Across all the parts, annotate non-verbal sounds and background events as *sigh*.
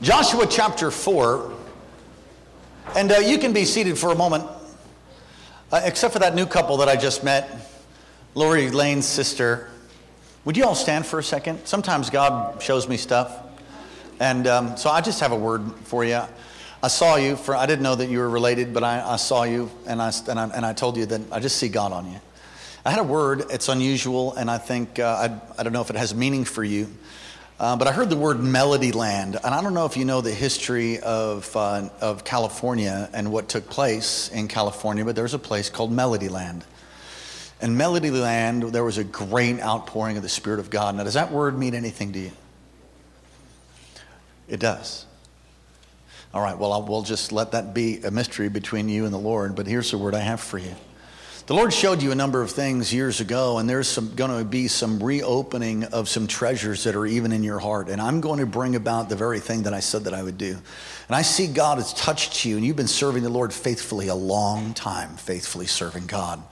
Joshua chapter 4, and uh, you can be seated for a moment, uh, except for that new couple that I just met, Lori Lane's sister. Would you all stand for a second? Sometimes God shows me stuff. And um, so I just have a word for you. I saw you, for, I didn't know that you were related, but I, I saw you, and I, and, I, and I told you that I just see God on you. I had a word, it's unusual, and I think, uh, I, I don't know if it has meaning for you. Uh, but I heard the word Melodyland, and I don't know if you know the history of, uh, of California and what took place in California, but there's a place called Melodyland. And Melodyland, there was a great outpouring of the Spirit of God. Now, does that word mean anything to you? It does. All right, well, I'll, we'll just let that be a mystery between you and the Lord, but here's the word I have for you. The Lord showed you a number of things years ago, and there's going to be some reopening of some treasures that are even in your heart. And I'm going to bring about the very thing that I said that I would do. And I see God has touched you, and you've been serving the Lord faithfully a long time, faithfully serving God.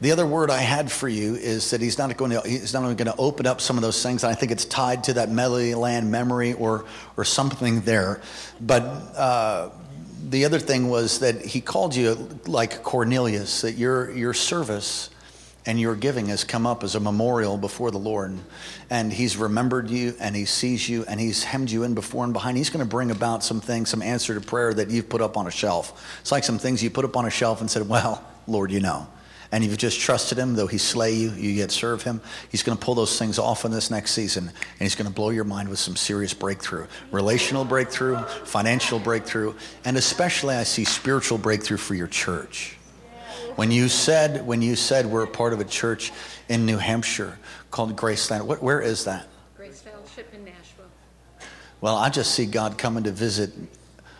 The other word I had for you is that he's not going to he's not only going to open up some of those things. I think it's tied to that Melodyland memory or or something there, but. Uh, the other thing was that he called you like Cornelius, that your, your service and your giving has come up as a memorial before the Lord. And he's remembered you and he sees you and he's hemmed you in before and behind. He's going to bring about some things, some answer to prayer that you've put up on a shelf. It's like some things you put up on a shelf and said, Well, Lord, you know and if you've just trusted him, though he slay you, you yet serve him. He's going to pull those things off in this next season, and he's going to blow your mind with some serious breakthrough relational breakthrough, financial breakthrough, and especially I see spiritual breakthrough for your church. When you said, when you said we're a part of a church in New Hampshire called Graceland, what, where is that? Grace Fellowship in Nashua. Well, I just see God coming to visit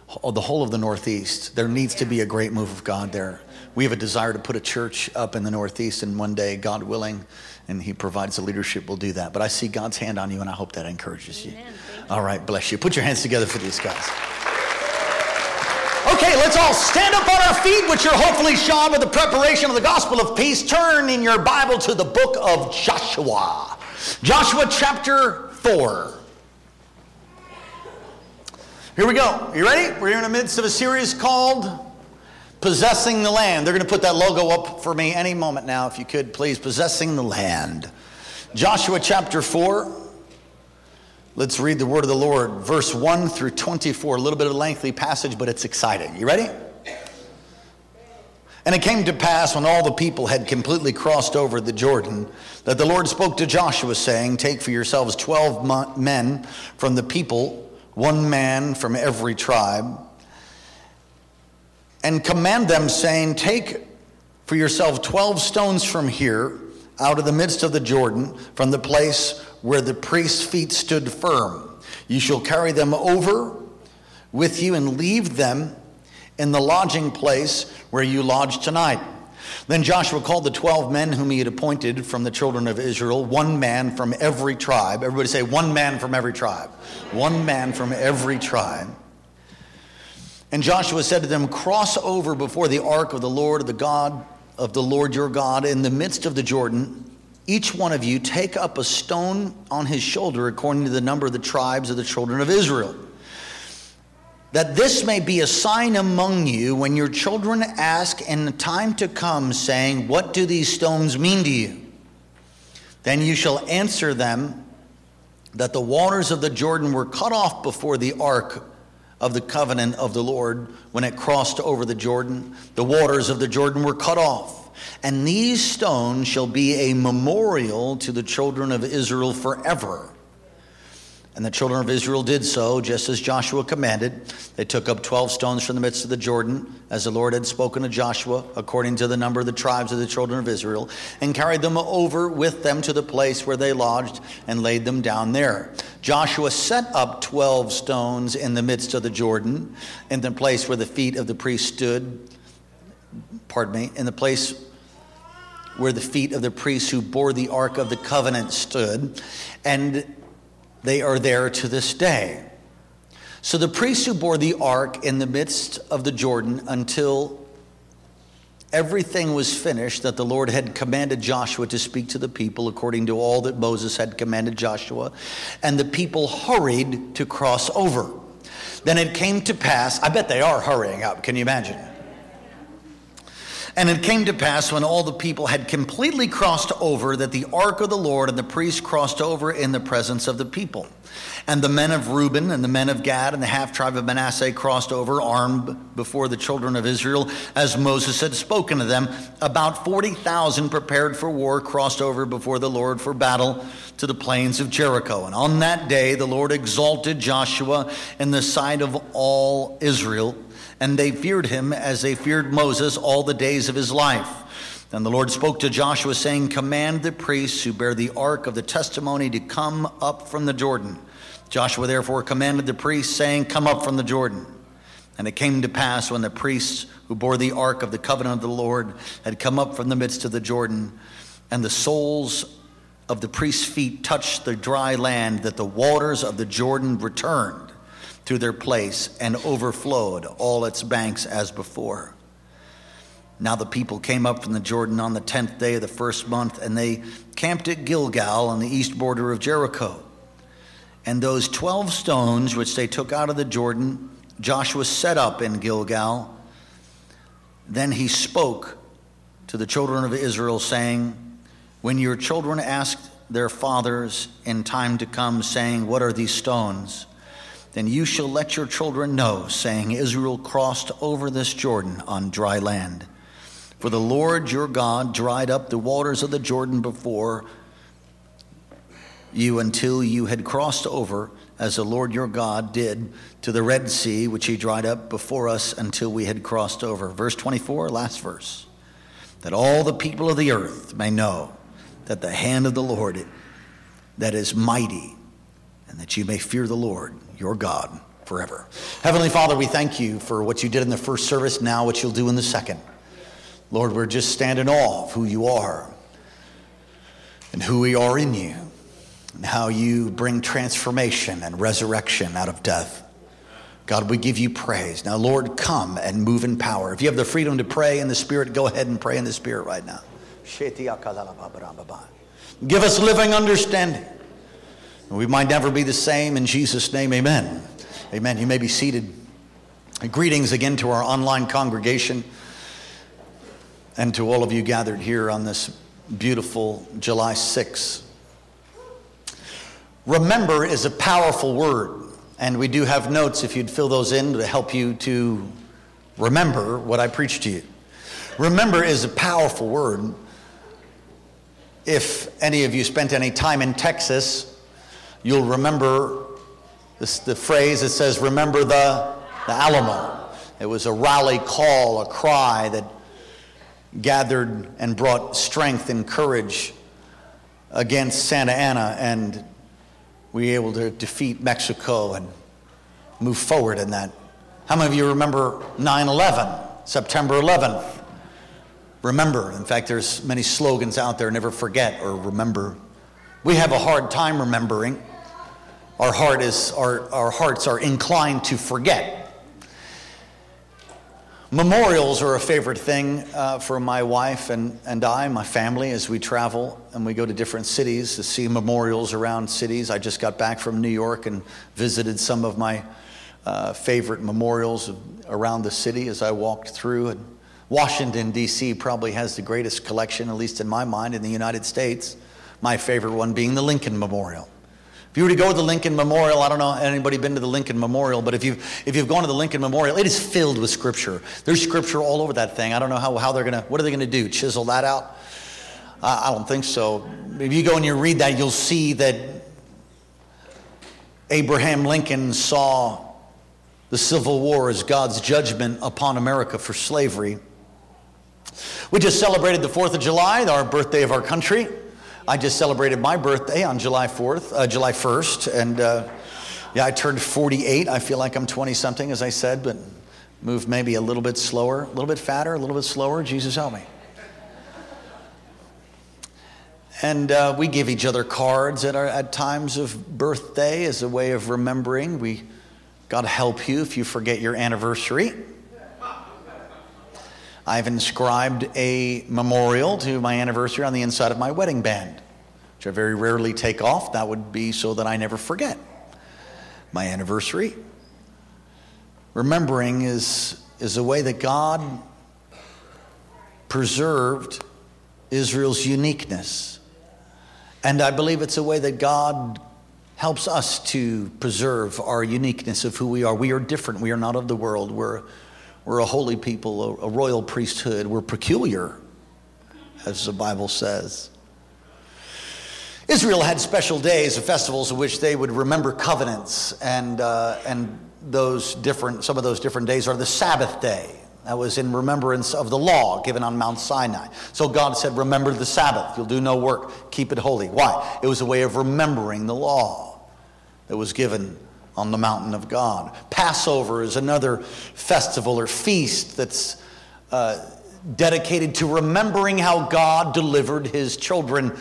the whole of the Northeast. There needs to be a great move of God there we have a desire to put a church up in the Northeast, and one day, God willing, and He provides the leadership, we'll do that. But I see God's hand on you, and I hope that encourages you. Amen. All right, bless you. Put your hands together for these guys. Okay, let's all stand up on our feet, which are hopefully shod with the preparation of the gospel of peace. Turn in your Bible to the book of Joshua. Joshua chapter 4. Here we go. You ready? We're in the midst of a series called Possessing the land. They're going to put that logo up for me any moment now, if you could, please. Possessing the land. Joshua chapter 4. Let's read the word of the Lord, verse 1 through 24. A little bit of a lengthy passage, but it's exciting. You ready? And it came to pass when all the people had completely crossed over the Jordan that the Lord spoke to Joshua, saying, Take for yourselves twelve men from the people, one man from every tribe and command them, saying, Take for yourself 12 stones from here, out of the midst of the Jordan, from the place where the priest's feet stood firm. You shall carry them over with you and leave them in the lodging place where you lodge tonight. Then Joshua called the 12 men whom he had appointed from the children of Israel, one man from every tribe. Everybody say, one man from every tribe. One man from every tribe. And Joshua said to them, Cross over before the ark of the Lord, of the God of the Lord your God, in the midst of the Jordan. Each one of you take up a stone on his shoulder according to the number of the tribes of the children of Israel. That this may be a sign among you when your children ask in the time to come, saying, What do these stones mean to you? Then you shall answer them that the waters of the Jordan were cut off before the ark of the covenant of the Lord when it crossed over the Jordan. The waters of the Jordan were cut off. And these stones shall be a memorial to the children of Israel forever. And the children of Israel did so, just as Joshua commanded. They took up 12 stones from the midst of the Jordan, as the Lord had spoken to Joshua, according to the number of the tribes of the children of Israel, and carried them over with them to the place where they lodged, and laid them down there. Joshua set up 12 stones in the midst of the Jordan, in the place where the feet of the priest stood, pardon me, in the place where the feet of the priests who bore the ark of the covenant stood. And they are there to this day. So the priests who bore the ark in the midst of the Jordan until everything was finished that the Lord had commanded Joshua to speak to the people according to all that Moses had commanded Joshua, and the people hurried to cross over. Then it came to pass, I bet they are hurrying up, can you imagine? And it came to pass when all the people had completely crossed over that the ark of the Lord and the priests crossed over in the presence of the people. And the men of Reuben and the men of Gad and the half tribe of Manasseh crossed over armed before the children of Israel as Moses had spoken to them. About 40,000 prepared for war crossed over before the Lord for battle to the plains of Jericho. And on that day the Lord exalted Joshua in the sight of all Israel and they feared him as they feared Moses all the days of his life. Then the Lord spoke to Joshua, saying, Command the priests who bear the ark of the testimony to come up from the Jordan. Joshua therefore commanded the priests, saying, Come up from the Jordan. And it came to pass when the priests who bore the ark of the covenant of the Lord had come up from the midst of the Jordan, and the soles of the priests' feet touched the dry land, that the waters of the Jordan returned to their place and overflowed all its banks as before. Now the people came up from the Jordan on the tenth day of the first month, and they camped at Gilgal on the east border of Jericho. And those twelve stones which they took out of the Jordan, Joshua set up in Gilgal. Then he spoke to the children of Israel, saying, When your children ask their fathers in time to come, saying, What are these stones? Then you shall let your children know, saying, Israel crossed over this Jordan on dry land. For the Lord your God dried up the waters of the Jordan before you until you had crossed over, as the Lord your God did to the Red Sea, which he dried up before us until we had crossed over. Verse 24, last verse. That all the people of the earth may know that the hand of the Lord that is mighty, and that you may fear the Lord your God forever. Heavenly Father, we thank you for what you did in the first service, now what you'll do in the second. Lord, we're just standing awe of who you are and who we are in you and how you bring transformation and resurrection out of death. God, we give you praise. Now, Lord, come and move in power. If you have the freedom to pray in the Spirit, go ahead and pray in the Spirit right now. Give us living understanding we might never be the same. In Jesus' name, amen. Amen. You may be seated. Greetings again to our online congregation and to all of you gathered here on this beautiful July 6th. Remember is a powerful word, and we do have notes if you'd fill those in to help you to remember what I preached to you. Remember is a powerful word. If any of you spent any time in Texas, you'll remember this, the phrase that says, Remember the, the Alamo. It was a rally call, a cry that gathered and brought strength and courage against Santa Anna, and we were able to defeat Mexico and move forward in that. How many of you remember 9 11, September 11th? Remember. In fact, there's many slogans out there never forget or remember. We have a hard time remembering our, heart is, our, our hearts are inclined to forget. Memorials are a favorite thing uh, for my wife and, and I, my family, as we travel and we go to different cities to see memorials around cities. I just got back from New York and visited some of my uh, favorite memorials around the city as I walked through. And Washington, D.C., probably has the greatest collection, at least in my mind, in the United States. My favorite one being the Lincoln Memorial. If you were to go to the Lincoln Memorial, I don't know anybody been to the Lincoln Memorial, but if you've, if you've gone to the Lincoln Memorial, it is filled with scripture. There's scripture all over that thing. I don't know how, how they're going to, what are they going to do? Chisel that out? I, I don't think so. If you go and you read that, you'll see that Abraham Lincoln saw the Civil War as God's judgment upon America for slavery. We just celebrated the 4th of July, our birthday of our country. I just celebrated my birthday on July 4th, uh, July 1st, and uh, yeah, I turned 48. I feel like I'm 20 something, as I said, but moved maybe a little bit slower, a little bit fatter, a little bit slower. Jesus help me. And uh, we give each other cards at, our, at times of birthday as a way of remembering. We, God help you if you forget your anniversary. I've inscribed a memorial to my anniversary on the inside of my wedding band, which I very rarely take off. That would be so that I never forget my anniversary. Remembering is, is a way that God preserved Israel's uniqueness. And I believe it's a way that God helps us to preserve our uniqueness of who we are. We are different. We are not of the world. We're, we're a holy people, a, royal priesthood. We're peculiar, as the Bible says. Israel had special days, of festivals in which they would remember covenants, and, uh, and those different, some of those different days are the Sabbath day. That was in remembrance of the law given on Mount Sinai. So God said, Remember the Sabbath. You'll do no work. Keep it holy. Why? It was a way of remembering the law that was given on the mountain of God. Passover is another festival or feast that's uh, dedicated to remembering how God delivered his children,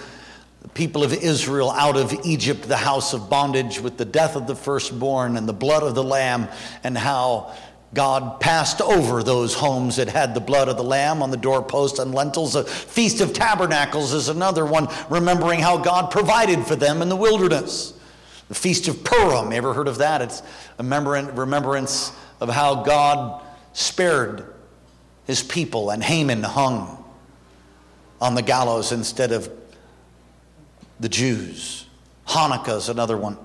the people of Israel, out of Egypt, the house of bondage, with the death of the firstborn and the blood of the lamb, and how God passed over those homes that had the blood of the lamb on the doorpost and lentils. A feast of tabernacles is another one, remembering how God provided for them in the wilderness. The Feast of Purim, ever heard of that? It's a remembrance of how God spared his people and Haman hung on the gallows instead of the Jews. Hanukkah is another one.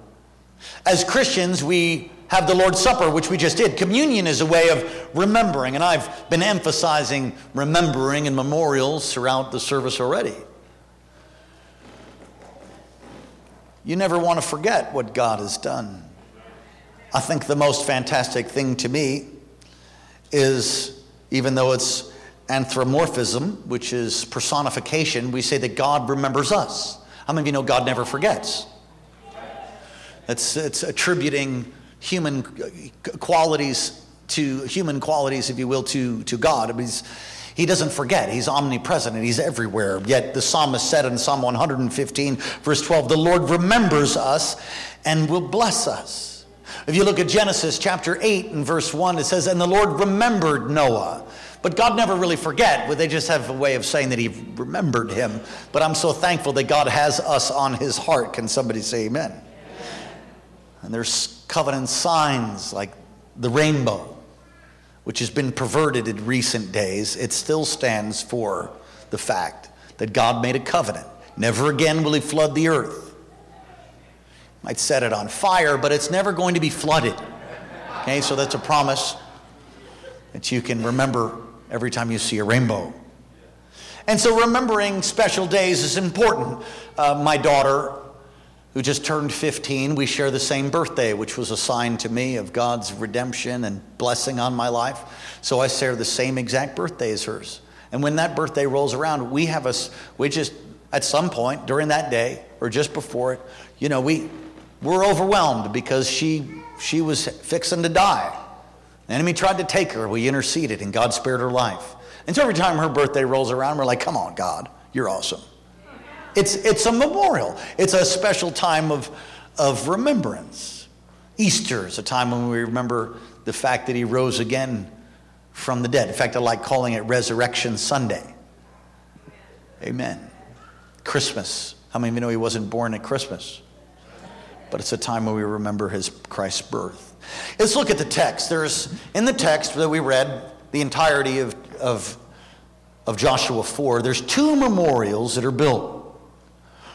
As Christians, we have the Lord's Supper, which we just did. Communion is a way of remembering, and I've been emphasizing remembering and memorials throughout the service already. You never want to forget what God has done. I think the most fantastic thing to me is, even though it's anthropomorphism, which is personification, we say that God remembers us. How many of you know God never forgets? It's, it's attributing human qualities to human qualities, if you will, to, to God. He doesn't forget. He's omnipresent he's everywhere. Yet the psalmist said in Psalm 115, verse 12, the Lord remembers us and will bless us. If you look at Genesis chapter 8 and verse 1, it says, And the Lord remembered Noah. But God never really forget. Well, they just have a way of saying that he remembered him. But I'm so thankful that God has us on his heart. Can somebody say amen? And there's covenant signs like the rainbow which has been perverted in recent days, it still stands for the fact that God made a covenant. Never again will he flood the earth. Might set it on fire, but it's never going to be flooded. Okay, so that's a promise that you can remember every time you see a rainbow. And so remembering special days is important. Uh, my daughter who just turned 15, we share the same birthday, which was a sign to me of God's redemption and blessing on my life. So I share the same exact birthday as hers. And when that birthday rolls around, we have us, we just, at some point during that day or just before it, you know, we, we're overwhelmed because she, she was fixing to die. The enemy tried to take her. We interceded and God spared her life. And so every time her birthday rolls around, we're like, come on, God, you're awesome. It's, it's a memorial, it's a special time of, of remembrance. Easter is a time when we remember the fact that he rose again from the dead. In fact, I like calling it Resurrection Sunday. Amen. Christmas. How many of you know he wasn't born at Christmas? But it's a time when we remember his Christ's birth. Let's look at the text. There's in the text that we read the entirety of, of, of Joshua 4, there's two memorials that are built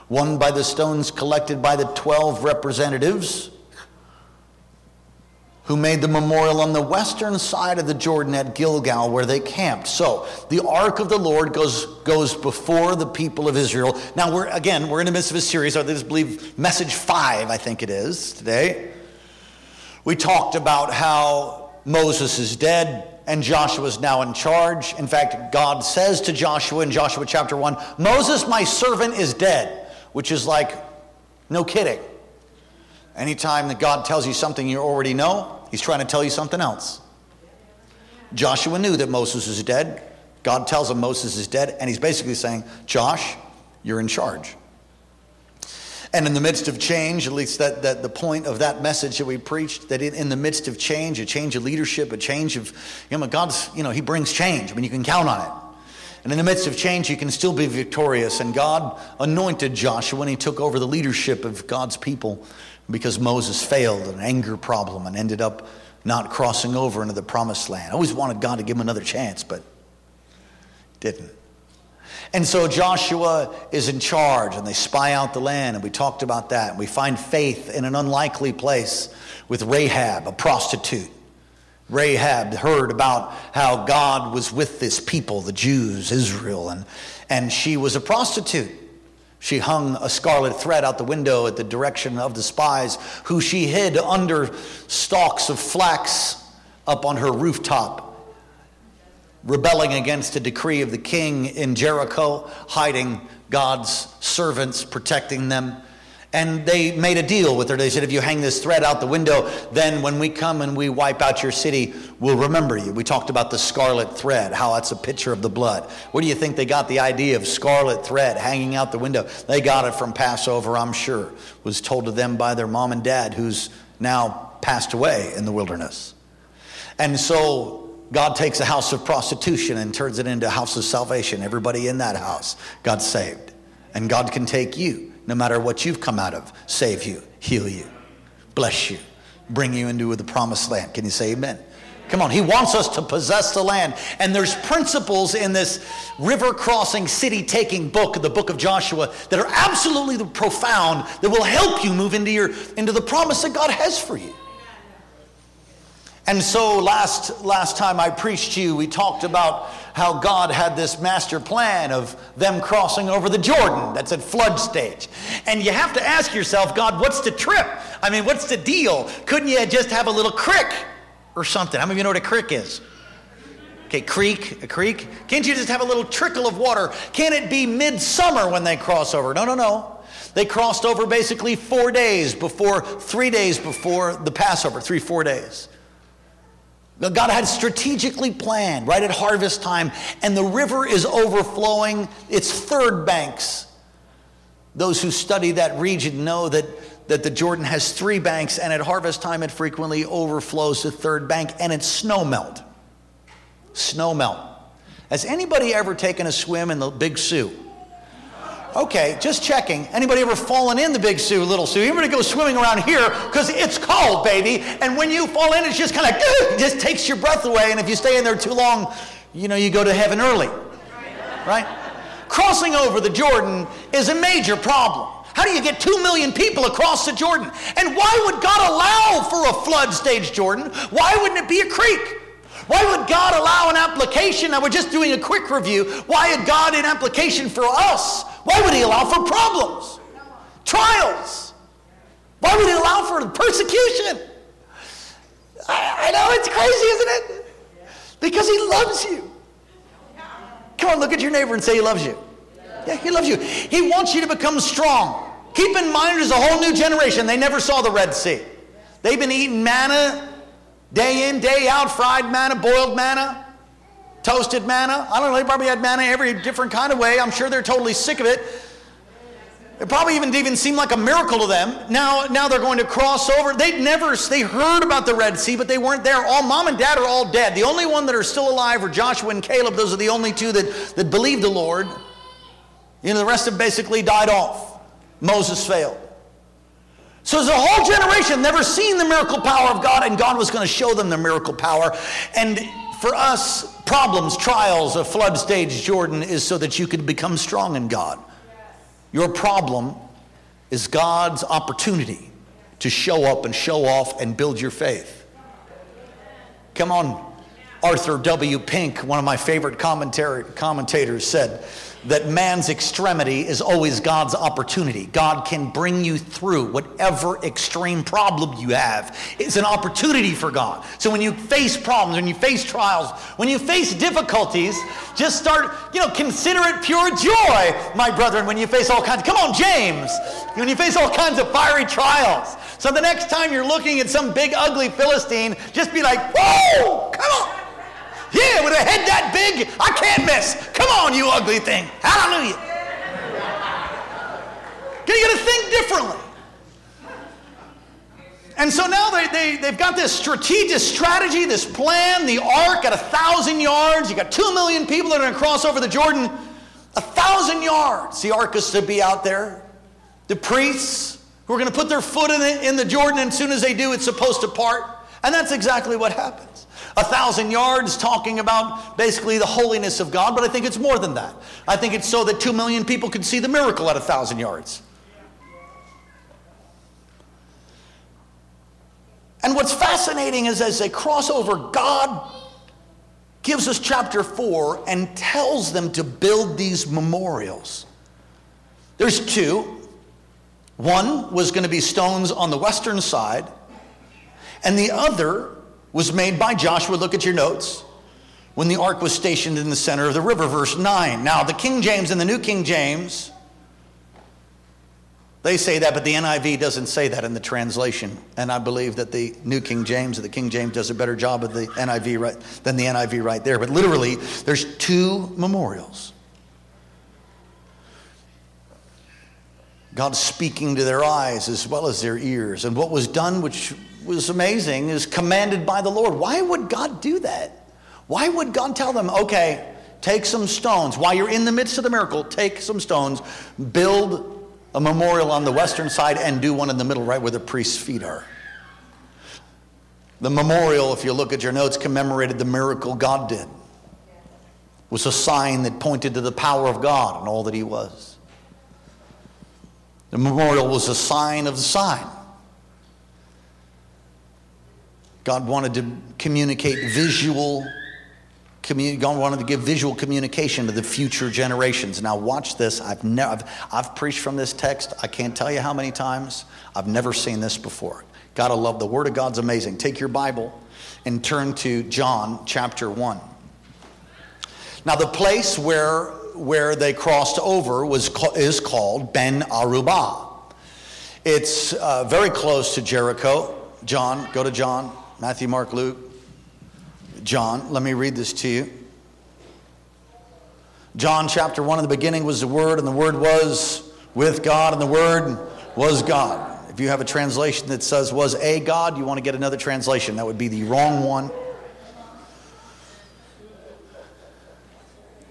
one by the stones collected by the 12 representatives who made the memorial on the western side of the Jordan at Gilgal where they camped. So the ark of the Lord goes, goes before the people of Israel. Now we're again, we're in the midst of a series, I believe message five, I think it is today. We talked about how Moses is dead and Joshua is now in charge. In fact, God says to Joshua in Joshua chapter 1 Moses, my servant, is dead, which is like, no kidding. Anytime that God tells you something you already know, he's trying to tell you something else. Joshua knew that Moses is dead. God tells him Moses is dead, and he's basically saying, Josh, you're in charge. And in the midst of change, at least that, that the point of that message that we preached, that in, in the midst of change, a change of leadership, a change of, you know, God's, you know, He brings change. I mean, you can count on it. And in the midst of change, you can still be victorious. And God anointed Joshua when he took over the leadership of God's people because Moses failed, an anger problem, and ended up not crossing over into the promised land. I always wanted God to give him another chance, but didn't. And so Joshua is in charge and they spy out the land, and we talked about that. And we find faith in an unlikely place with Rahab, a prostitute. Rahab heard about how God was with this people, the Jews, Israel, and, and she was a prostitute. She hung a scarlet thread out the window at the direction of the spies, who she hid under stalks of flax up on her rooftop rebelling against a decree of the king in Jericho, hiding God's servants, protecting them. And they made a deal with her. They said, if you hang this thread out the window, then when we come and we wipe out your city, we'll remember you. We talked about the scarlet thread, how that's a picture of the blood. Where do you think they got the idea of scarlet thread hanging out the window? They got it from Passover, I'm sure. It was told to them by their mom and dad, who's now passed away in the wilderness. And so God takes a house of prostitution and turns it into a house of salvation. Everybody in that house got saved. And God can take you, no matter what you've come out of, save you, heal you, bless you, bring you into the promised land. Can you say amen? Come on, he wants us to possess the land. And there's principles in this river crossing, city taking book, the book of Joshua, that are absolutely profound that will help you move into, your, into the promise that God has for you. And so last, last time I preached to you, we talked about how God had this master plan of them crossing over the Jordan. That's at flood stage. And you have to ask yourself, God, what's the trip? I mean, what's the deal? Couldn't you just have a little creek or something? How many of you know what a creek is? Okay, creek, a creek. Can't you just have a little trickle of water? Can it be midsummer when they cross over? No, no, no. They crossed over basically four days before, three days before the Passover, three, four days. God had strategically planned right at harvest time, and the river is overflowing its third banks. Those who study that region know that, that the Jordan has three banks, and at harvest time it frequently overflows the third bank, and it's snow melt. Snow melt. Has anybody ever taken a swim in the Big Su? Okay, just checking. Anybody ever fallen in the Big Su, Little Su? Anybody go swimming around here? Because it's cold, baby. And when you fall in, it's just kind of, *laughs* just takes your breath away. And if you stay in there too long, you know, you go to heaven early. Right? Crossing over the Jordan is a major problem. How do you get two million people across the Jordan? And why would God allow for a flood stage, Jordan? Why wouldn't it be a creek? Why would God allow an application? Now, we're just doing a quick review. Why had God an application for us? Why would He allow for problems, trials? Why would He allow for persecution? I, I know it's crazy, isn't it? Because He loves you. Come on, look at your neighbor and say He loves you. Yeah, He loves you. He wants you to become strong. Keep in mind, there's a whole new generation. They never saw the Red Sea. They've been eating manna Day in, day out, fried manna, boiled manna, toasted manna. I don't know, they probably had manna every different kind of way. I'm sure they're totally sick of it. It probably even even seemed like a miracle to them. Now, now they're going to cross over. They'd never they heard about the Red Sea, but they weren't there. All mom and dad are all dead. The only one that are still alive are Joshua and Caleb. Those are the only two that, that believed the Lord. You know, the rest have basically died off. Moses failed. So there's a whole generation never seen the miracle power of God, and God was going to show them the miracle power. And for us, problems, trials, a flood stage, Jordan, is so that you can become strong in God. Your problem is God's opportunity to show up and show off and build your faith. Come on. Arthur W. Pink, one of my favorite commentators, said that man's extremity is always God's opportunity. God can bring you through whatever extreme problem you have. It's an opportunity for God. So when you face problems, when you face trials, when you face difficulties, just start, you know, consider it pure joy, my brethren, when you face all kinds. Come on, James. When you face all kinds of fiery trials. So the next time you're looking at some big ugly Philistine, just be like, whoa, come on. Yeah, with a head that big, I can't miss. Come on, you ugly thing. Hallelujah. You got to think differently. And so now they, they, they've got this strategic strategy, this plan, the ark at a thousand yards. You got two million people that are going to cross over the Jordan. A thousand yards. The ark is to be out there. The priests who are going to put their foot in the, in the Jordan, and as soon as they do, it's supposed to part. And that's exactly what happened a thousand yards talking about basically the holiness of God, but I think it's more than that. I think it's so that two million people could see the miracle at a thousand yards. And what's fascinating is as they cross over, God gives us chapter 4 and tells them to build these memorials. There's two. One was going to be stones on the western side, and the other was made by Joshua. Look at your notes. When the ark was stationed in the center of the river, verse 9. Now, the King James and the New King James, they say that, but the NIV doesn't say that in the translation. And I believe that the New King James, or the King James does a better job of the NIV right, than the NIV right there. But literally, there's two memorials. God speaking to their eyes as well as their ears. And what was done, which was amazing is commanded by the Lord. Why would God do that? Why would God tell them, okay, take some stones while you're in the midst of the miracle, take some stones, build a memorial on the western side, and do one in the middle, right where the priest's feet are? The memorial, if you look at your notes, commemorated the miracle God did. It was a sign that pointed to the power of God and all that He was. The memorial was a sign of the sign. God wanted to communicate visual God wanted to give visual communication to the future generations. Now, watch this. I've, never, I've, I've preached from this text. I can't tell you how many times. I've never seen this before. Gotta love the Word of God's amazing. Take your Bible and turn to John chapter 1. Now, the place where, where they crossed over was, is called Bethabara. It's uh, very close to Jericho. John, go to John Matthew, Mark, Luke, John. Let me read this to you. John chapter 1 in the beginning was the Word, and the Word was with God, and the Word was God. If you have a translation that says was a God, you want to get another translation. That would be the wrong one.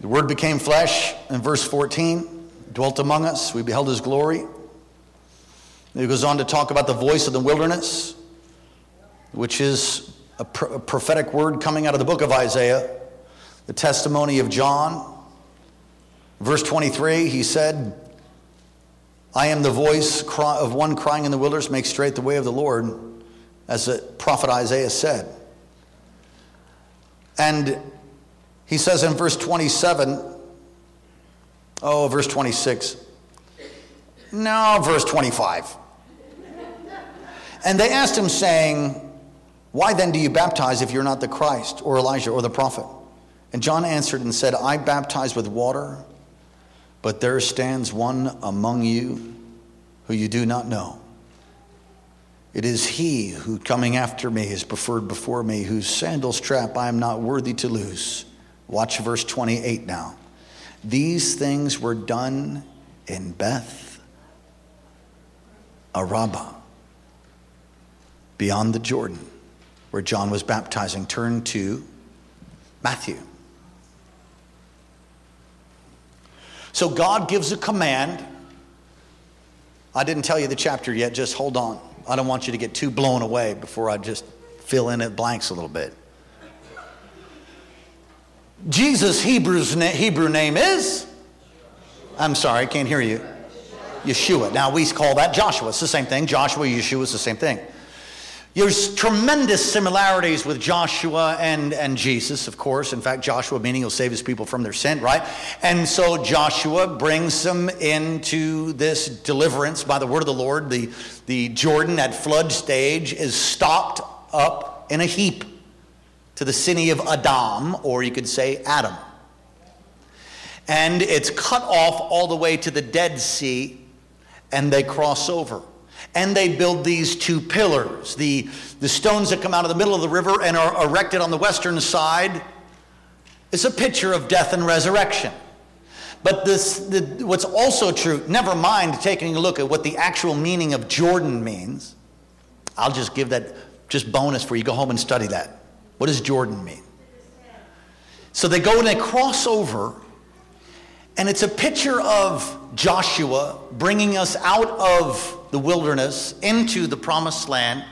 The Word became flesh in verse 14, dwelt among us. We beheld His glory. He goes on to talk about the voice of the wilderness which is a, a prophetic word coming out of the book of Isaiah, the testimony of John. Verse 23, he said, I am the voice of one crying in the wilderness, make straight the way of the Lord, as the prophet Isaiah said. And he says in verse 27, oh, verse 26, no, verse 25. And they asked him, saying, why then do you baptize if you're not the Christ or Elijah or the prophet? And John answered and said, I baptize with water, but there stands one among you who you do not know. It is he who, coming after me, is preferred before me, whose sandal strap I am not worthy to loose. Watch verse 28 now. These things were done in Beth Araba, beyond the Jordan where John was baptizing. Turn to Matthew. So God gives a command. I didn't tell you the chapter yet, just hold on. I don't want you to get too blown away before I just fill in the blanks a little bit. Jesus' Hebrew's na- Hebrew name is? I'm sorry, I can't hear you. Yeshua. Now we call that Joshua. It's the same thing. Joshua, Yeshua is the same thing. There's tremendous similarities with Joshua and, and Jesus, of course. In fact, Joshua meaning he'll save his people from their sin, right? And so Joshua brings them into this deliverance by the word of the Lord. The, the Jordan at flood stage is stopped up in a heap to the city of Adam, or you could say Adam. And it's cut off all the way to the Dead Sea, and they cross over and they build these two pillars. The, the stones that come out of the middle of the river and are erected on the western side is a picture of death and resurrection. But this, the, what's also true, never mind taking a look at what the actual meaning of Jordan means. I'll just give that just bonus for you. Go home and study that. What does Jordan mean? So they go and they cross over, and it's a picture of Joshua bringing us out of the wilderness into the promised land,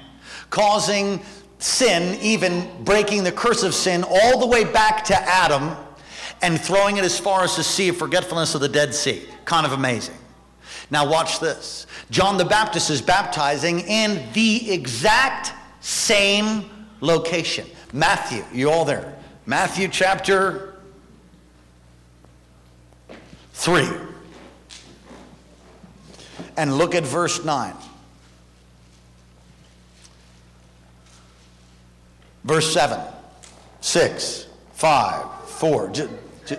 causing sin, even breaking the curse of sin, all the way back to Adam and throwing it as far as the sea of forgetfulness of the Dead Sea. Kind of amazing. Now, watch this. John the Baptist is baptizing in the exact same location. Matthew, you all there? Matthew chapter 3 and look at verse 9. Verse 7, 6, 5, 4. Just,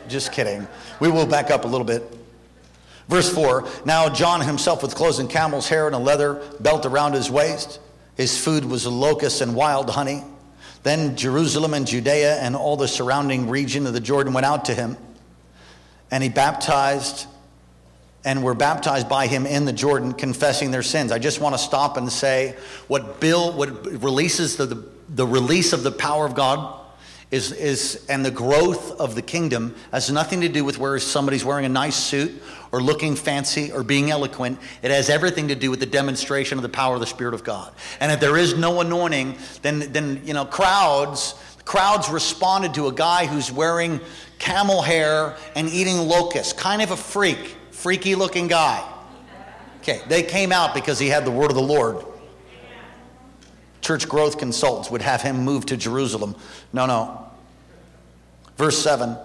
just kidding. We will back up a little bit. Verse 4 Now John himself, with clothes and camel's hair and a leather belt around his waist, his food was locusts and wild honey. Then Jerusalem and Judea and all the surrounding region of the Jordan went out to him, and he baptized and were baptized by him in the Jordan, confessing their sins. I just want to stop and say what Bill, what releases the, the, the release of the power of God is, is, and the growth of the kingdom has nothing to do with where somebody's wearing a nice suit or looking fancy or being eloquent. It has everything to do with the demonstration of the power of the Spirit of God. And if there is no anointing, then, then you know, crowds, crowds responded to a guy who's wearing camel hair and eating locusts, kind of a freak freaky looking guy. Okay, they came out because he had the word of the Lord. Church growth consultants would have him move to Jerusalem. No, no. Verse 7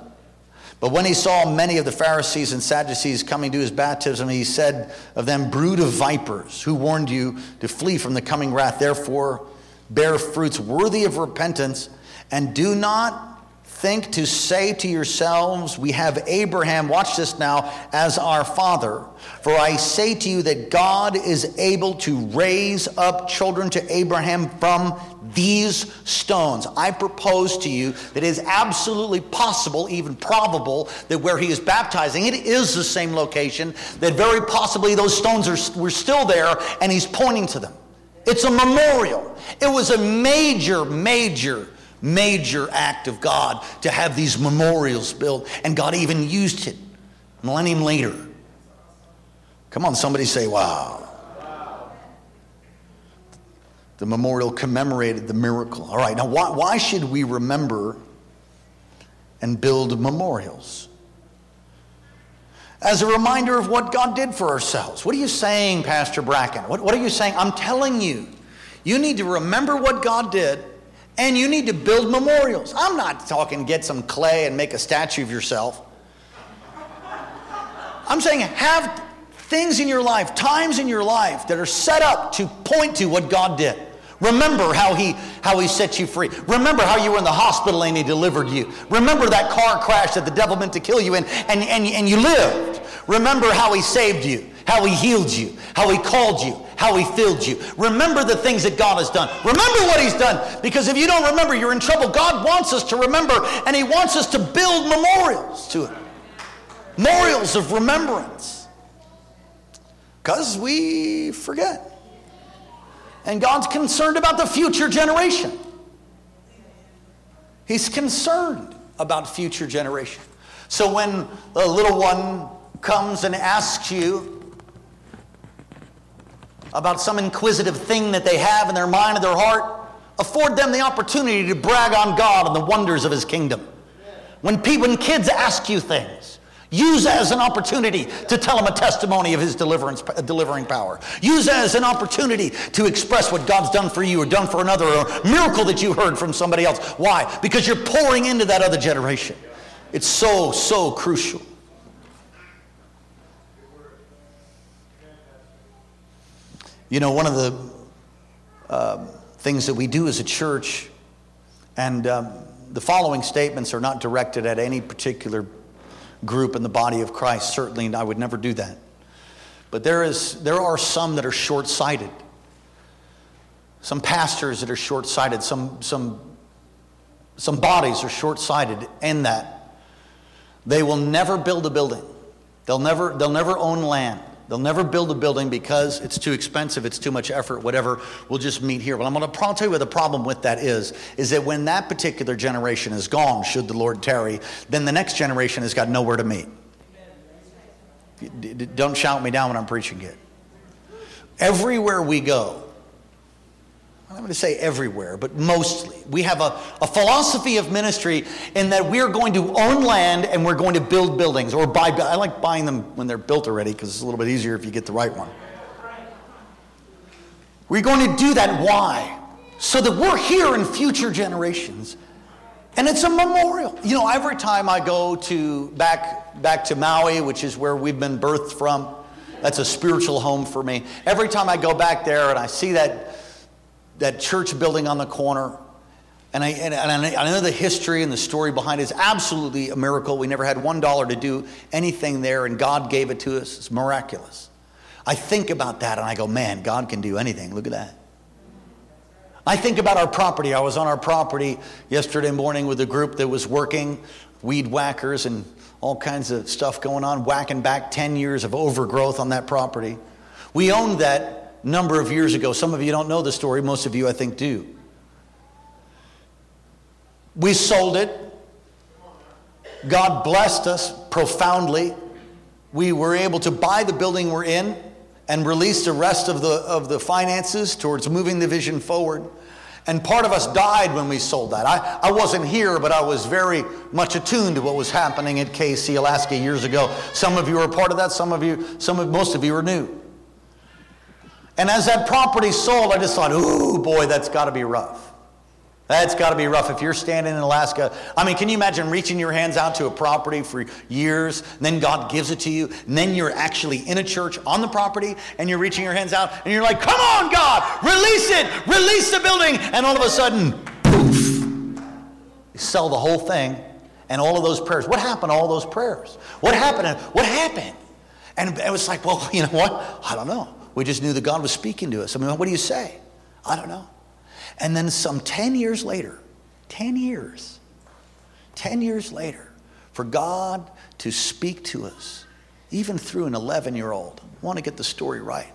But when he saw many of the Pharisees and Sadducees coming to his baptism, he said of them, Brood of vipers, who warned you to flee from the coming wrath? Therefore, bear fruits worthy of repentance, and do not think to say to yourselves, We have Abraham, watch this now, as our father. For I say to you that God is able to raise up children to Abraham from these stones. I propose to you that it is absolutely possible, even probable, that where he is baptizing, it is the same location, that very possibly those stones are, were still there, and he's pointing to them. It's a memorial. It was a major, major major act of God to have these memorials built, and God even used it millennium later. Come on, somebody say, wow. The memorial commemorated the miracle. All right, now why, why should we remember and build memorials? As a reminder of what God did for ourselves. What are you saying, Pastor Bracken? What, what are you saying? I'm telling you, you need to remember what God did and you need to build memorials. I'm not talking get some clay and make a statue of yourself. I'm saying have things in your life, times in your life that are set up to point to what God did. Remember how he, how he set you free. Remember how you were in the hospital and he delivered you. Remember that car crash that the devil meant to kill you in and, and, and you lived. Remember how he saved you, how he healed you, how he called you, how he filled you. Remember the things that God has done. Remember what he's done. Because if you don't remember, you're in trouble. God wants us to remember, and he wants us to build memorials to it. Memorials of remembrance. Because we forget. And God's concerned about the future generation. He's concerned about future generation. So when a little one comes and asks you, about some inquisitive thing that they have in their mind or their heart, afford them the opportunity to brag on God and the wonders of His kingdom. When, people, when kids ask you things, Use as an opportunity to tell them a testimony of his deliverance, delivering power. Use as an opportunity to express what God's done for you or done for another or a miracle that you heard from somebody else. Why? Because you're pouring into that other generation. It's so, so crucial. You know, one of the uh, things that we do as a church, and um, the following statements are not directed at any particular group in the body of Christ. Certainly, I would never do that. But there, is, there are some that are short sighted. Some pastors that are short sighted. Some, some, some bodies are short sighted in that they will never build a building, they'll never, they'll never own land. They'll never build a building because it's too expensive, it's too much effort, whatever. We'll just meet here. But I'm going to tell you what the problem with that is, is that when that particular generation is gone, should the Lord tarry, then the next generation has got nowhere to meet. Don't shout me down when I'm preaching it. Everywhere we go, I'm going to say everywhere, but mostly. We have a, a philosophy of ministry in that we're going to own land and we're going to build buildings or buy. I like buying them when they're built already because it's a little bit easier if you get the right one. We're going to do that. Why? So that we're here in future generations. And it's a memorial. You know, every time I go to back, back to Maui, which is where we've been birthed from, that's a spiritual home for me. Every time I go back there and I see that that church building on the corner. And I, and I know the history and the story behind it is absolutely a miracle. We never had one dollar to do anything there, and God gave it to us. It's miraculous. I think about that and I go, man, God can do anything. Look at that. I think about our property. I was on our property yesterday morning with a group that was working, weed whackers and all kinds of stuff going on, whacking back 10 years of overgrowth on that property. We owned that number of years ago. Some of you don't know the story, most of you, I think, do. We sold it. God blessed us profoundly. We were able to buy the building we're in and release the rest of the, of the finances towards moving the vision forward. And part of us died when we sold that. I, I wasn't here, but I was very much attuned to what was happening at KC Alaska years ago. Some of you are part of that, some of you, some of, most of you are new. And as that property sold, I just thought, ooh, boy, that's got to be rough. That's got to be rough if you're standing in Alaska. I mean, can you imagine reaching your hands out to a property for years, then God gives it to you, and then you're actually in a church on the property, and you're reaching your hands out, and you're like, come on, God, release it, release the building, and all of a sudden, poof, you sell the whole thing, and all of those prayers. What happened to all those prayers? What happened? What happened? And it was like, well, *laughs* you know what? I don't know. We just knew that God was speaking to us. I mean, what do you say? I don't know. And then some 10 years later, 10 years, 10 years later, for God to speak to us, even through an 11 year old, I want to get the story right.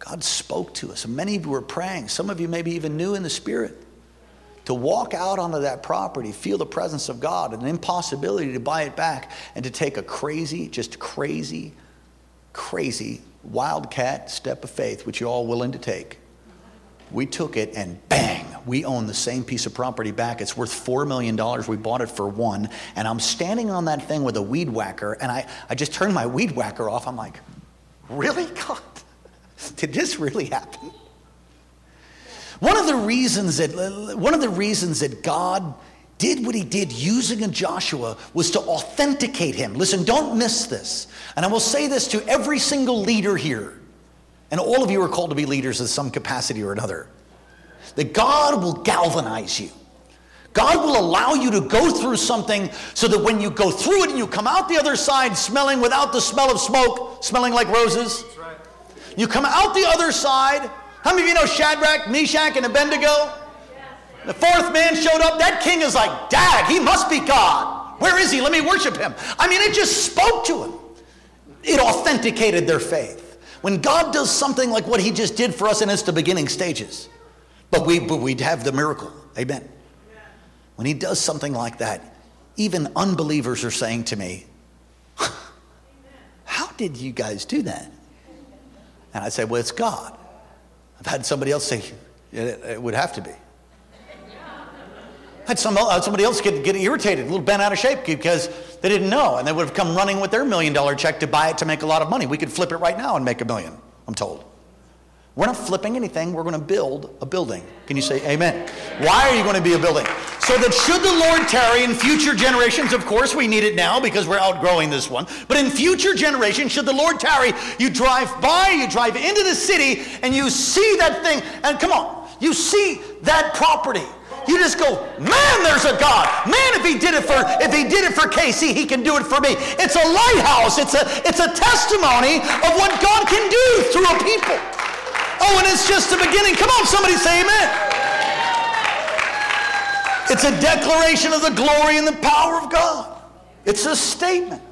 God spoke to us. Many of you were praying. Some of you maybe even knew in the Spirit. To walk out onto that property, feel the presence of God, and an impossibility to buy it back, and to take a crazy, just crazy, crazy wildcat step of faith, which you're all willing to take. We took it and bang, we own the same piece of property back. It's worth $4 million. We bought it for one. And I'm standing on that thing with a weed whacker, and I, I just turned my weed whacker off. I'm like, really? God, *laughs* did this really happen? One of the reasons that, one of the reasons that God did what he did using a Joshua was to authenticate him. Listen, don't miss this. And I will say this to every single leader here. And all of you are called to be leaders in some capacity or another. That God will galvanize you. God will allow you to go through something so that when you go through it and you come out the other side smelling without the smell of smoke, smelling like roses. Right. You come out the other side. How many of you know Shadrach, Meshach, and Abednego? The fourth man showed up. That king is like, Dag, he must be God. Where is he? Let me worship him. I mean, it just spoke to him. It authenticated their faith. When God does something like what he just did for us, and it's the beginning stages, but we but we'd have the miracle. Amen. When he does something like that, even unbelievers are saying to me, How did you guys do that? And I say, Well, it's God. I've had somebody else say, it would have to be. Had some, uh, somebody else get, get irritated, a little bent out of shape because they didn't know, and they would have come running with their million dollar check to buy it to make a lot of money. We could flip it right now and make a million, I'm told. We're not flipping anything, we're going to build a building. Can you say amen? Why are you going to be a building? So that should the Lord tarry in future generations, of course we need it now because we're outgrowing this one, but in future generations, should the Lord tarry, you drive by, you drive into the city, and you see that thing, and come on, you see that property. You just go, man, there's a God. Man, if he did it for if he did it for KC, he can do it for me. It's a lighthouse. It's a it's a testimony of what God can do through a people. Oh, and it's just the beginning. Come on, somebody say amen. It's a declaration of the glory and the power of God. It's a statement.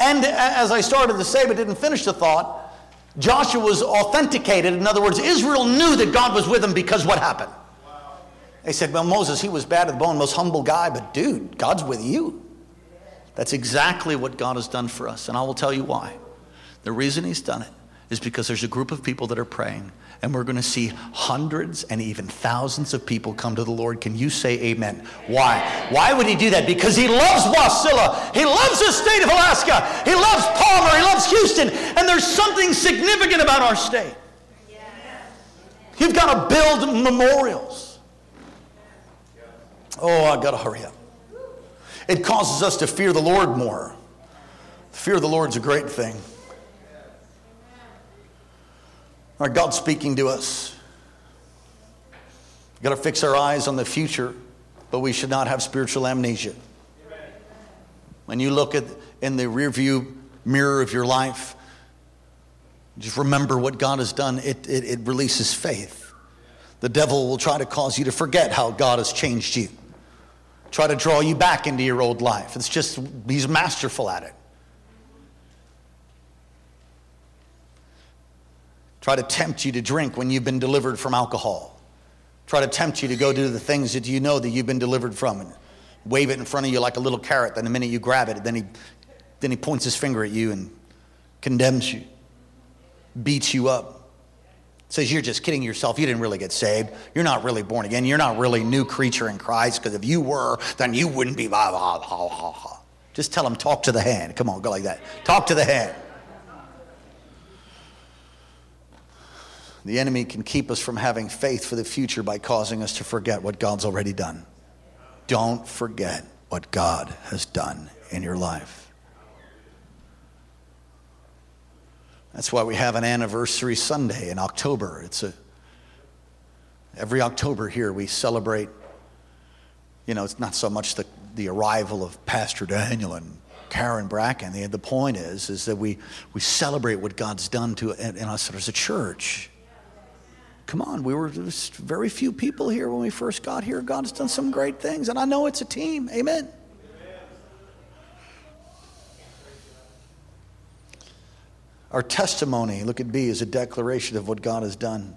And as I started to say, but didn't finish the thought, Joshua was authenticated. In other words, Israel knew that God was with him because what happened? They said, Well, Moses, he was bad to the bone, most humble guy, but dude, God's with you. That's exactly what God has done for us. And I will tell you why. The reason he's done it is because there's a group of people that are praying and we're going to see hundreds and even thousands of people come to the Lord. Can you say amen? Why? Why would he do that? Because he loves Wasilla. He loves the state of Alaska. He loves Palmer. He loves Houston. And there's something significant about our state. You've got to build memorials. Oh, I got to hurry up. It causes us to fear the Lord more. The fear of the Lord's a great thing. Our God's speaking to us. We've got to fix our eyes on the future, but we should not have spiritual amnesia. When you look at in the rearview mirror of your life, just remember what God has done. It, it, it releases faith. The devil will try to cause you to forget how God has changed you, try to draw you back into your old life. It's just, he's masterful at it. Try to tempt you to drink when you've been delivered from alcohol. Try to tempt you to go do the things that you know that you've been delivered from and wave it in front of you like a little carrot. Then the minute you grab it, then he, then he points his finger at you and condemns you, beats you up. Says you're just kidding yourself. You didn't really get saved. You're not really born again. You're not really new creature in Christ because if you were, then you wouldn't be. Blah, blah, blah, blah. Just tell him, talk to the hand. Come on, go like that. Talk to the hand. The enemy can keep us from having faith for the future by causing us to forget what God's already done. Don't forget what God has done in your life. That's why we have an anniversary Sunday in October. It's a every October here we celebrate you know, it's not so much the, the arrival of Pastor Daniel and Karen Bracken. The, the point is, is that we, we celebrate what God's done to in, in us as a church. Come on, we were just very few people here when we first got here. God has done some great things, and I know it's a team. Amen. Our testimony, look at B, is a declaration of what God has done.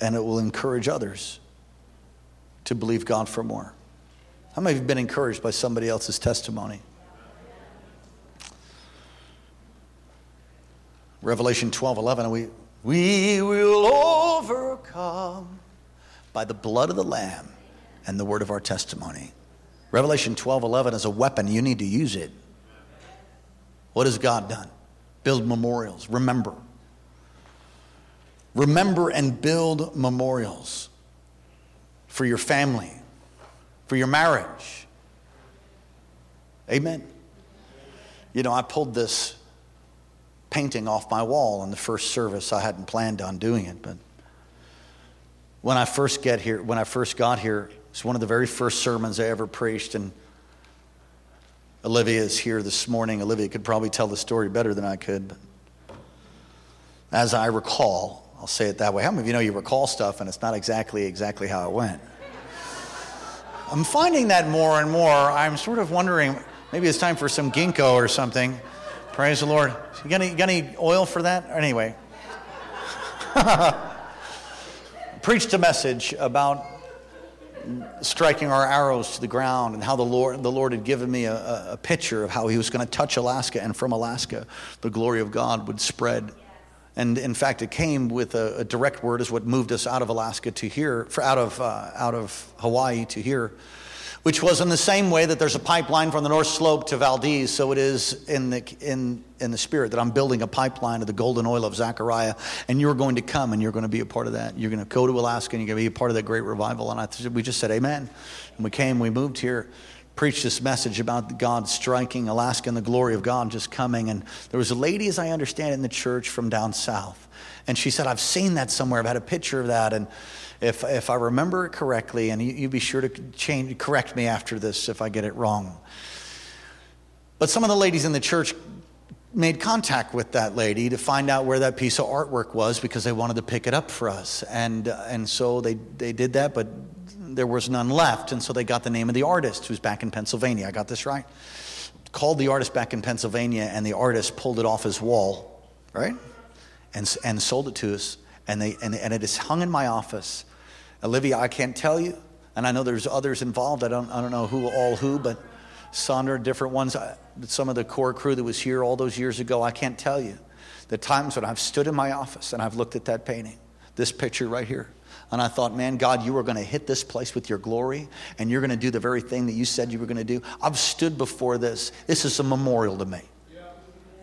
And it will encourage others to believe God for more. How many of you have been encouraged by somebody else's testimony? Revelation 12 11, we, we will overcome by the blood of the Lamb and the word of our testimony. Revelation 12 11 is a weapon. You need to use it. What has God done? Build memorials. Remember. Remember and build memorials for your family, for your marriage. Amen. You know, I pulled this painting off my wall in the first service. I hadn't planned on doing it, but when I first get here, when I first got here, it's one of the very first sermons I ever preached, and Olivia is here this morning. Olivia could probably tell the story better than I could, but as I recall, I'll say it that way. How many of you know you recall stuff and it's not exactly exactly how it went? I'm finding that more and more. I'm sort of wondering maybe it's time for some ginkgo or something. Praise the Lord. You got any, you got any oil for that? Anyway. *laughs* Preached a message about striking our arrows to the ground and how the Lord, the Lord had given me a, a picture of how he was going to touch Alaska and from Alaska the glory of God would spread. And in fact, it came with a, a direct word, is what moved us out of Alaska to here, for out of, uh, out of Hawaii to here, which was in the same way that there's a pipeline from the North Slope to Valdez. So it is in the, in, in the spirit that I'm building a pipeline of the golden oil of Zechariah, and you're going to come and you're going to be a part of that. You're going to go to Alaska and you're going to be a part of that great revival. And I, we just said, Amen. And we came, we moved here preached this message about God striking Alaska and the glory of God just coming. And there was a lady, as I understand in the church from down south. And she said, I've seen that somewhere. I've had a picture of that. And if, if I remember it correctly, and you, you be sure to change, correct me after this if I get it wrong. But some of the ladies in the church made contact with that lady to find out where that piece of artwork was because they wanted to pick it up for us. And, and so they, they did that, but there was none left. And so they got the name of the artist who's back in Pennsylvania. I got this right? Called the artist back in Pennsylvania, and the artist pulled it off his wall, right? And, and sold it to us. And, they, and, and it is hung in my office. Olivia, I can't tell you. And I know there's others involved. I don't, I don't know who, all who, but Sandra, different ones. Some of the core crew that was here all those years ago, I can't tell you. The times when I've stood in my office and I've looked at that painting, this picture right here, and I thought, man, God, you are going to hit this place with your glory and you're going to do the very thing that you said you were going to do. I've stood before this. This is a memorial to me.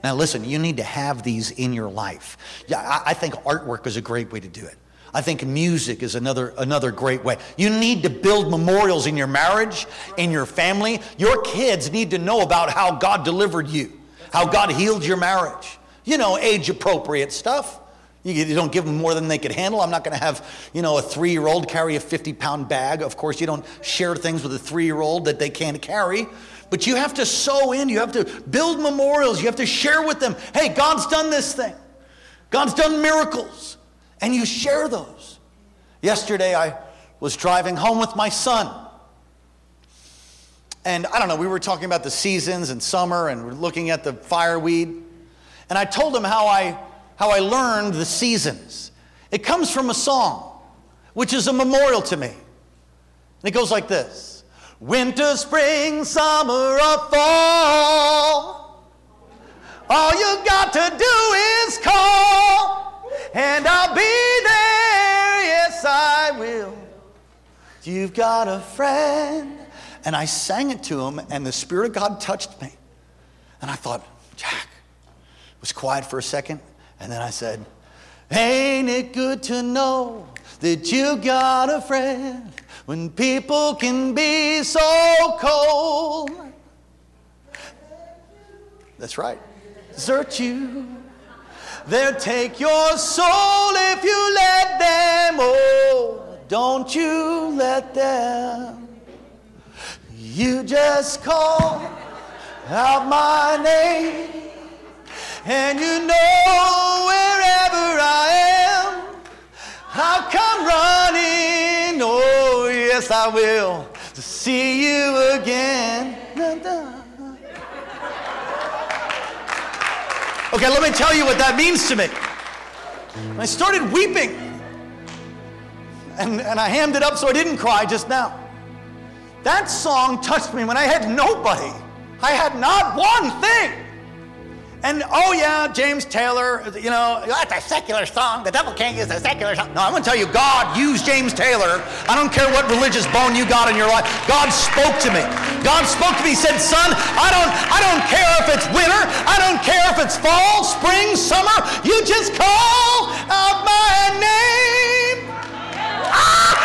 Now, listen, you need to have these in your life. Yeah, I think artwork is a great way to do it. I think music is another, another great way. You need to build memorials in your marriage, in your family. Your kids need to know about how God delivered you, how God healed your marriage. You know, age appropriate stuff. You don't give them more than they could handle. I'm not going to have, you know, a three-year-old carry a 50-pound bag. Of course, you don't share things with a three-year-old that they can't carry. But you have to sow in. You have to build memorials. You have to share with them. Hey, God's done this thing. God's done miracles. And you share those. Yesterday, I was driving home with my son. And I don't know, we were talking about the seasons and summer and we're looking at the fireweed. And I told him how I how I learned the seasons. It comes from a song, which is a memorial to me. And it goes like this Winter, spring, summer, or fall. All you got to do is call, and I'll be there. Yes, I will. You've got a friend. And I sang it to him, and the Spirit of God touched me. And I thought, Jack, was quiet for a second. And then I said, Ain't it good to know that you got a friend when people can be so cold? That's right. Desert you. They'll take your soul if you let them. Oh, don't you let them. You just call out my name and you know wherever I am, I'll come running. Oh, yes, I will to see you again. Okay, let me tell you what that means to me. I started weeping. And, and I hammed it up so I didn't cry just now. That song touched me when I had nobody. I had not one thing. And oh yeah, James Taylor, you know, that's a secular song. The devil can't use a secular song. No, I'm going to tell you, God used James Taylor. I don't care what religious bone you got in your life. God spoke to me. God spoke to me. Said, "Son, I don't, I don't care if it's winter. I don't care if it's fall, spring, summer. You just call out my name." Ah!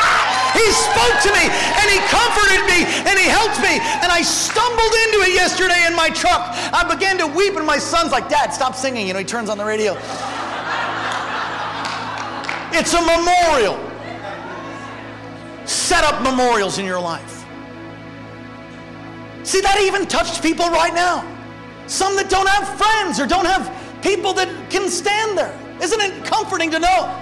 He spoke to me and he comforted me and he helped me. And I stumbled into it yesterday in my truck. I began to weep, and my son's like, Dad, stop singing. You know, he turns on the radio. It's a memorial. Set up memorials in your life. See, that even touched people right now. Some that don't have friends or don't have people that can stand there. Isn't it comforting to know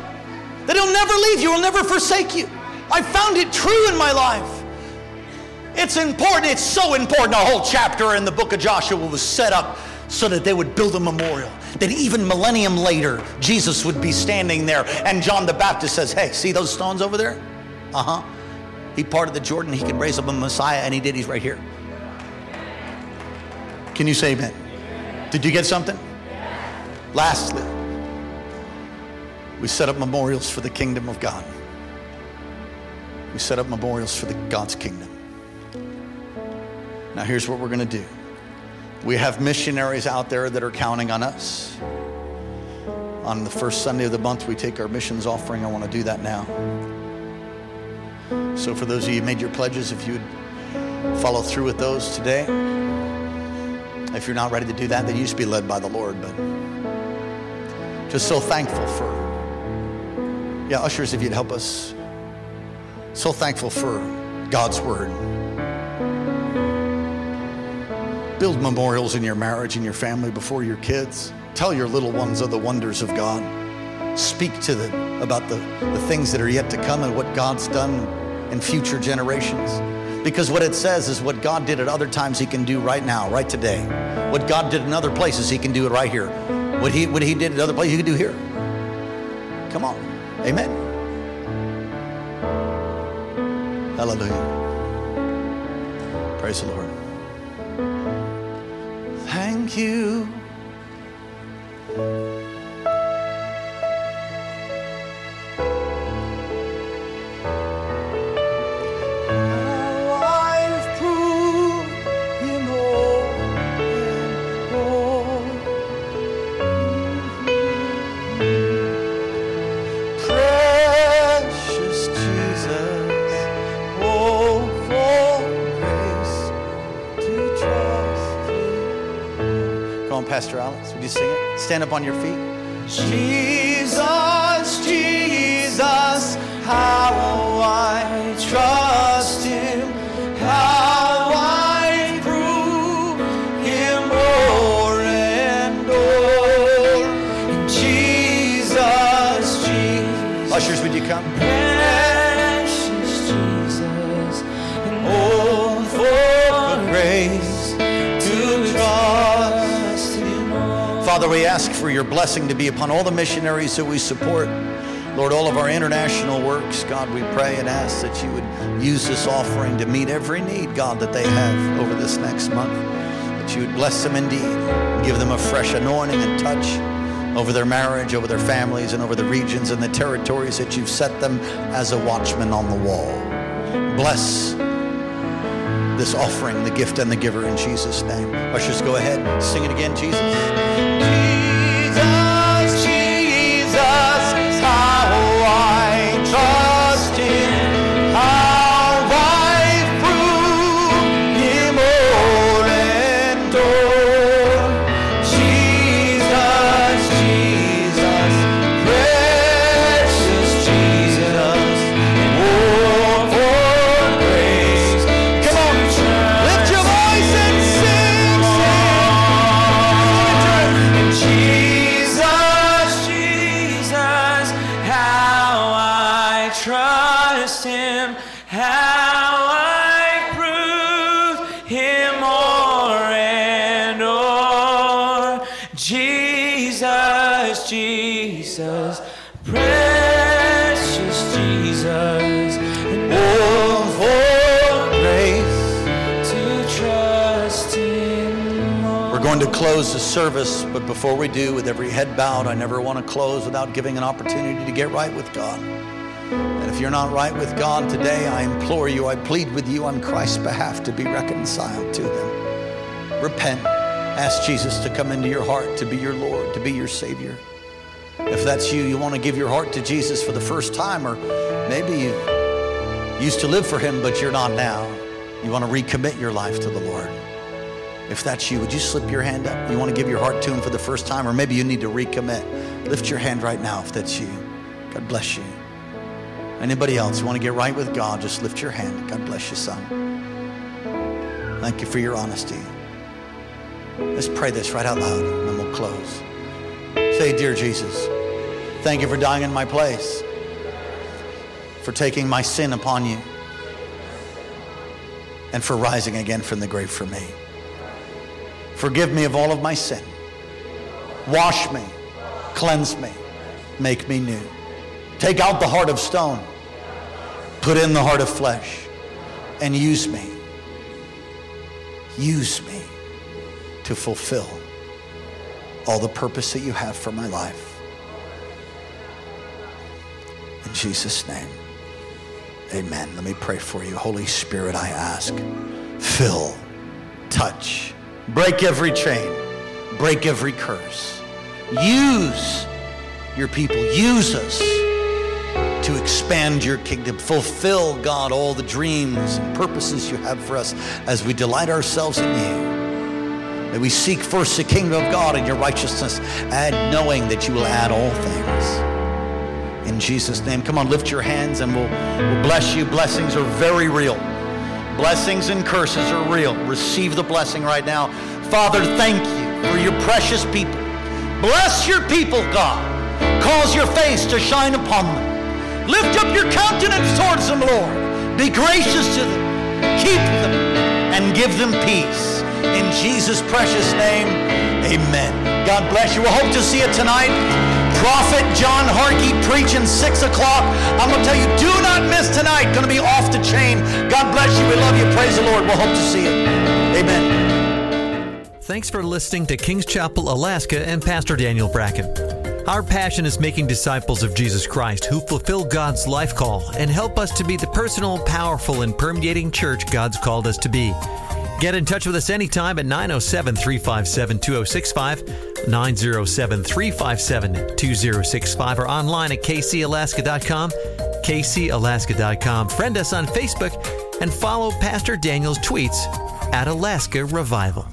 that He'll never leave you, He'll never forsake you? I found it true in my life. It's important, it's so important. A whole chapter in the book of Joshua was set up so that they would build a memorial. That even millennium later, Jesus would be standing there, and John the Baptist says, Hey, see those stones over there? Uh huh. He parted the Jordan, he could raise up a Messiah, and he did. He's right here. Can you say amen? Did you get something? Lastly, We set up memorials for the kingdom of God. We set up memorials for the God's kingdom. Now, here's what we're going to do we have missionaries out there that are counting on us. On the first Sunday of the month, we take our missions offering. I want to do that now. So, for those of you who made your pledges, if you would follow through with those today. If you're not ready to do that, then you should be led by the Lord. But just so thankful for, yeah, ushers, if you'd help us. So thankful for God's word. Build memorials in your marriage and your family before your kids. Tell your little ones of the wonders of God. Speak to them about the, the things that are yet to come and what God's done in future generations. Because what it says is what God did at other times, He can do right now, right today. What God did in other places, He can do it right here. What He, what he did in other places, He can do here. Come on. Amen. Hallelujah. Praise the Lord. Thank you. You sing it? Stand up on your feet. Jesus, Father, we ask for your blessing to be upon all the missionaries that we support. Lord, all of our international works, God, we pray and ask that you would use this offering to meet every need, God, that they have over this next month. That you would bless them indeed, give them a fresh anointing and touch over their marriage, over their families, and over the regions and the territories that you've set them as a watchman on the wall. Bless this offering, the gift and the giver in Jesus' name. Ushers, go ahead. Sing it again, Jesus. Jesus, to close the service, but before we do, with every head bowed, I never want to close without giving an opportunity to get right with God. And if you're not right with God today, I implore you, I plead with you on Christ's behalf to be reconciled to Him. Repent. Ask Jesus to come into your heart, to be your Lord, to be your Savior. If that's you, you want to give your heart to Jesus for the first time, or maybe you used to live for Him, but you're not now. You want to recommit your life to the Lord. If that's you, would you slip your hand up? You want to give your heart to Him for the first time, or maybe you need to recommit. Lift your hand right now if that's you. God bless you. Anybody else who want to get right with God, just lift your hand. God bless you, son. Thank you for your honesty. Let's pray this right out loud, and then we'll close. Say, Dear Jesus, thank you for dying in my place, for taking my sin upon you, and for rising again from the grave for me. Forgive me of all of my sin. Wash me, cleanse me, make me new. Take out the heart of stone, put in the heart of flesh, and use me. Use me to fulfill all the purpose that you have for my life. In Jesus' name. Amen. Let me pray for you. Holy Spirit, I ask, fill, touch, break every chain, break every curse. Use your people. Use us to expand your kingdom. Fulfill, God, all the dreams and purposes you have for us as we delight ourselves in you. May we seek first the kingdom of God and your righteousness, and knowing that you will add all things. In Jesus' name, come on, lift your hands and we'll, we'll bless you. Blessings are very real. Blessings and curses are real. Receive the blessing right now. Father, thank you for your precious people. Bless your people, God. Cause your face to shine upon them. Lift up your countenance towards them, Lord. Be gracious to them. Keep them and give them peace. In Jesus' precious name, amen. God bless you. We hope to see you tonight. Prophet John Harkey preaching 6 o'clock. I'm going to tell you, do not miss tonight. Going to be off the chain. God bless you. We love you. Praise the Lord. We'll hope to see you. Amen. Thanks for listening to Kings Chapel, Alaska, and Pastor Daniel Bracken. Our passion is making disciples of Jesus Christ who fulfill God's life call and help us to be the personal, powerful, and permeating church God's called us to be. Get in touch with us anytime at 907 357 2065, 907 357 2065, or online at kcalaska.com, kcalaska.com. Friend us on Facebook and follow Pastor Daniel's tweets at Alaska Revival.